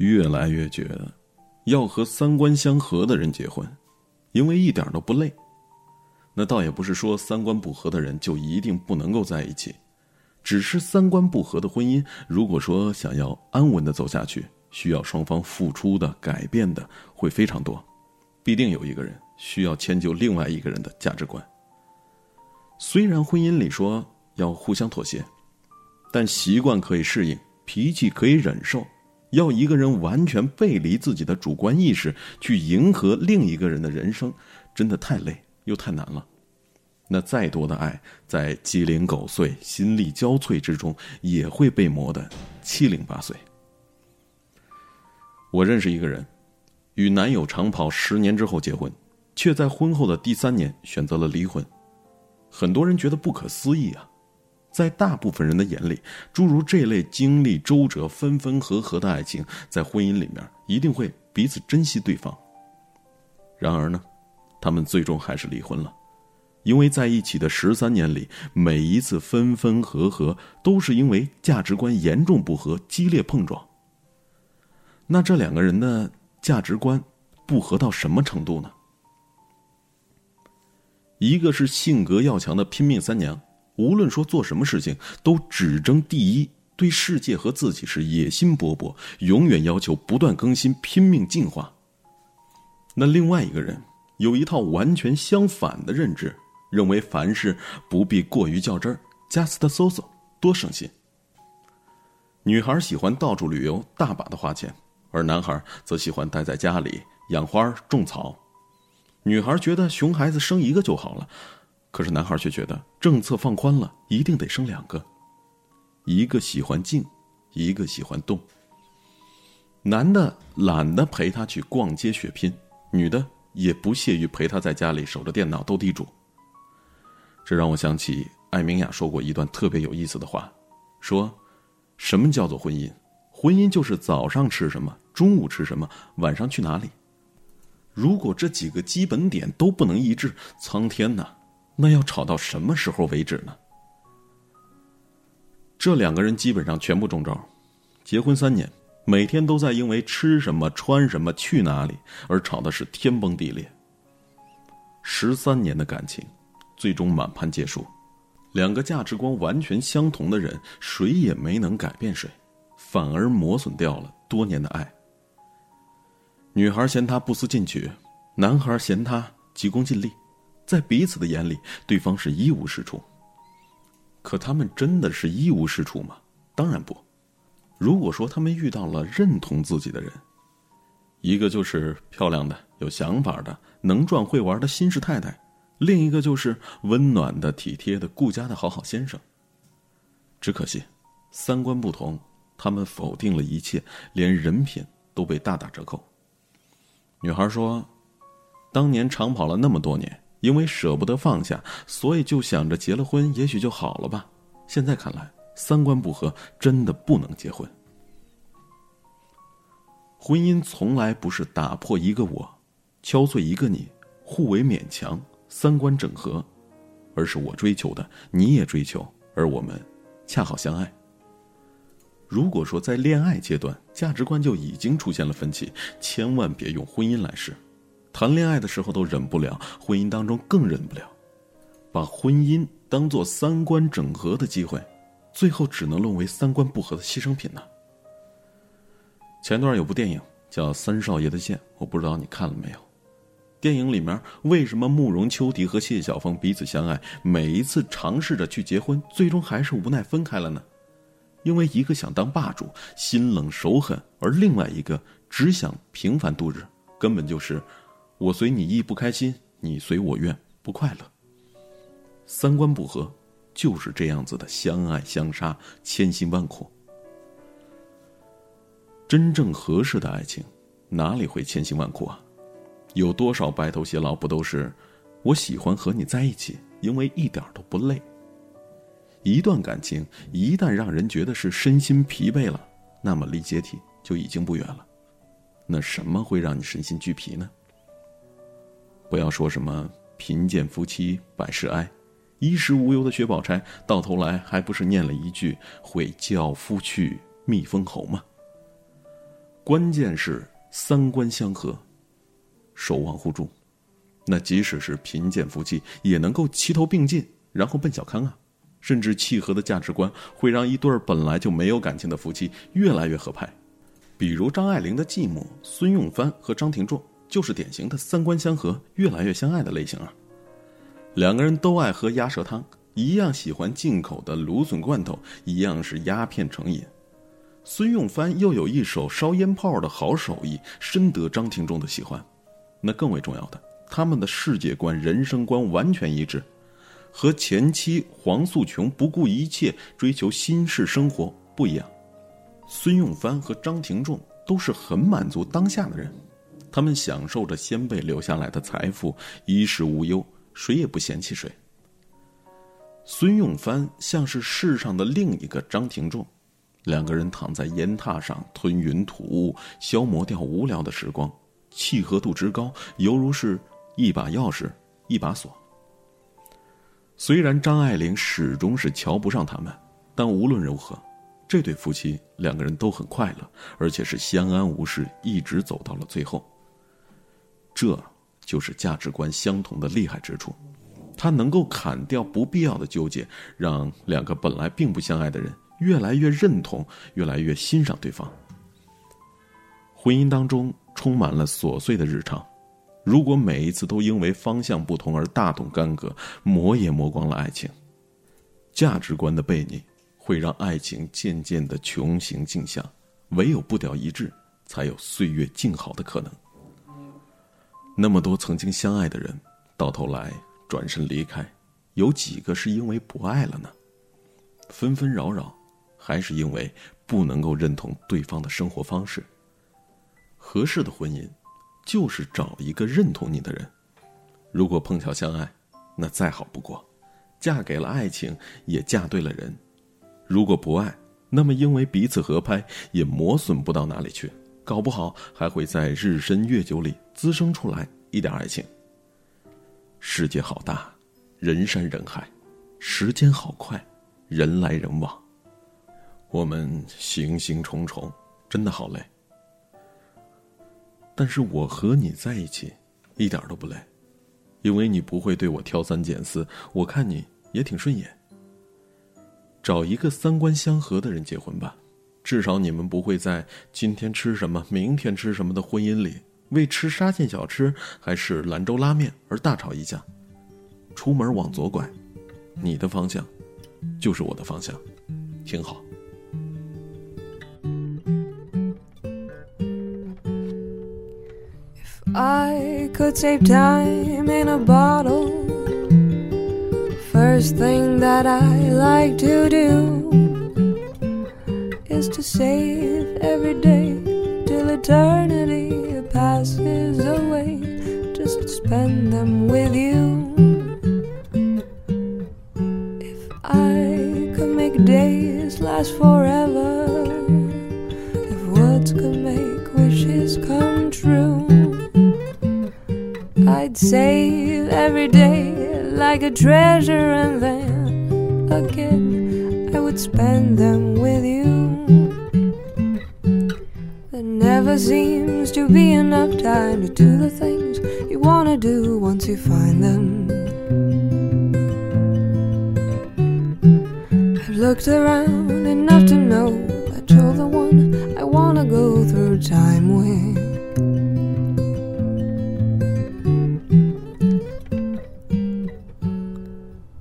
越来越觉得，要和三观相合的人结婚，因为一点都不累。那倒也不是说三观不合的人就一定不能够在一起，只是三观不合的婚姻，如果说想要安稳的走下去，需要双方付出的、改变的会非常多，必定有一个人需要迁就另外一个人的价值观。虽然婚姻里说要互相妥协，但习惯可以适应，脾气可以忍受，要一个人完全背离自己的主观意识去迎合另一个人的人生，真的太累。又太难了，那再多的爱，在鸡零狗碎、心力交瘁之中，也会被磨得七零八碎。我认识一个人，与男友长跑十年之后结婚，却在婚后的第三年选择了离婚。很多人觉得不可思议啊，在大部分人的眼里，诸如这类经历周折、分分合合的爱情，在婚姻里面一定会彼此珍惜对方。然而呢？他们最终还是离婚了，因为在一起的十三年里，每一次分分合合都是因为价值观严重不合、激烈碰撞。那这两个人的价值观不合到什么程度呢？一个是性格要强的拼命三娘，无论说做什么事情都只争第一，对世界和自己是野心勃勃，永远要求不断更新、拼命进化。那另外一个人。有一套完全相反的认知，认为凡事不必过于较真儿，just so so，多省心。女孩喜欢到处旅游，大把的花钱，而男孩则喜欢待在家里养花种草。女孩觉得熊孩子生一个就好了，可是男孩却觉得政策放宽了，一定得生两个。一个喜欢静，一个喜欢动。男的懒得陪她去逛街血拼，女的。也不屑于陪他在家里守着电脑斗地主。这让我想起艾明雅说过一段特别有意思的话，说：“什么叫做婚姻？婚姻就是早上吃什么，中午吃什么，晚上去哪里。如果这几个基本点都不能一致，苍天呐，那要吵到什么时候为止呢？”这两个人基本上全部中招，结婚三年。每天都在因为吃什么、穿什么、去哪里而吵的是天崩地裂。十三年的感情，最终满盘皆输。两个价值观完全相同的人，谁也没能改变谁，反而磨损掉了多年的爱。女孩嫌他不思进取，男孩嫌他急功近利，在彼此的眼里，对方是一无是处。可他们真的是一无是处吗？当然不。如果说他们遇到了认同自己的人，一个就是漂亮的、有想法的、能赚会玩的新式太太，另一个就是温暖的、体贴的、顾家的好好先生。只可惜，三观不同，他们否定了一切，连人品都被大打折扣。女孩说：“当年长跑了那么多年，因为舍不得放下，所以就想着结了婚，也许就好了吧。现在看来。”三观不合，真的不能结婚。婚姻从来不是打破一个我，敲碎一个你，互为勉强，三观整合，而是我追求的，你也追求，而我们恰好相爱。如果说在恋爱阶段价值观就已经出现了分歧，千万别用婚姻来试。谈恋爱的时候都忍不了，婚姻当中更忍不了。把婚姻当做三观整合的机会。最后只能沦为三观不合的牺牲品呢。前段有部电影叫《三少爷的剑》，我不知道你看了没有。电影里面为什么慕容秋荻和谢晓峰彼此相爱，每一次尝试着去结婚，最终还是无奈分开了呢？因为一个想当霸主，心冷手狠，而另外一个只想平凡度日，根本就是我随你意不开心，你随我愿不快乐。三观不合。就是这样子的相爱相杀，千辛万苦。真正合适的爱情，哪里会千辛万苦啊？有多少白头偕老，不都是我喜欢和你在一起，因为一点都不累。一段感情一旦让人觉得是身心疲惫了，那么离解体就已经不远了。那什么会让你身心俱疲呢？不要说什么贫贱夫妻百事哀。衣食无忧的薛宝钗，到头来还不是念了一句“会教夫去蜜蜂侯”吗？关键是三观相合，守望互助。那即使是贫贱夫妻，也能够齐头并进，然后奔小康啊！甚至契合的价值观会让一对本来就没有感情的夫妻越来越合拍。比如张爱玲的继母孙用帆和张廷仲，就是典型的三观相合、越来越相爱的类型啊。两个人都爱喝鸭舌汤，一样喜欢进口的芦笋罐头，一样是鸦片成瘾。孙用帆又有一手烧烟炮的好手艺，深得张廷仲的喜欢。那更为重要的，他们的世界观、人生观完全一致，和前妻黄素琼不顾一切追求新式生活不一样。孙用帆和张廷仲都是很满足当下的人，他们享受着先辈留下来的财富，衣食无忧。谁也不嫌弃谁。孙用帆像是世上的另一个张廷仲，两个人躺在烟榻上吞云吐雾，消磨掉无聊的时光，契合度之高，犹如是一把钥匙，一把锁。虽然张爱玲始终是瞧不上他们，但无论如何，这对夫妻两个人都很快乐，而且是相安无事，一直走到了最后。这。就是价值观相同的厉害之处，它能够砍掉不必要的纠结，让两个本来并不相爱的人越来越认同，越来越欣赏对方。婚姻当中充满了琐碎的日常，如果每一次都因为方向不同而大动干戈，磨也磨光了爱情。价值观的背逆会让爱情渐渐的穷形尽相，唯有步调一致，才有岁月静好的可能。那么多曾经相爱的人，到头来转身离开，有几个是因为不爱了呢？纷纷扰扰，还是因为不能够认同对方的生活方式。合适的婚姻，就是找一个认同你的人。如果碰巧相爱，那再好不过，嫁给了爱情，也嫁对了人。如果不爱，那么因为彼此合拍，也磨损不到哪里去。搞不好还会在日深月久里滋生出来一点爱情。世界好大，人山人海，时间好快，人来人往，我们行行重重，真的好累。但是我和你在一起，一点都不累，因为你不会对我挑三拣四，我看你也挺顺眼。找一个三观相合的人结婚吧。至少你们不会在今天吃什么、明天吃什么的婚姻里，为吃沙县小吃还是兰州拉面而大吵一架。出门往左拐，你的方向就是我的方向，挺好。is to save every day eternity passes away, just spend them with you. If I could make days last forever, if words could make wishes come true, I'd save every day like a treasure and then again I would spend them with you. Never seems to be enough time to do the things you want to do once you find them. I've looked around enough to know that you're the one I want to go through time with.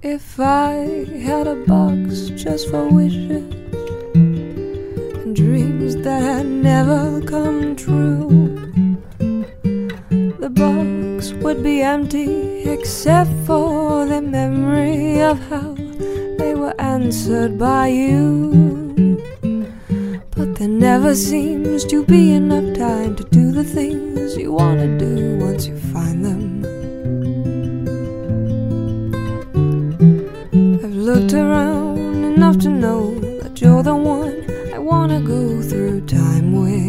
If I had a box just for wishes dreams that had never come true. The box would be empty except for the memory of how they were answered by you. But there never seems to be enough time to do the things you want to do once you find them. I've looked around enough to know that you're the one wanna go through time with.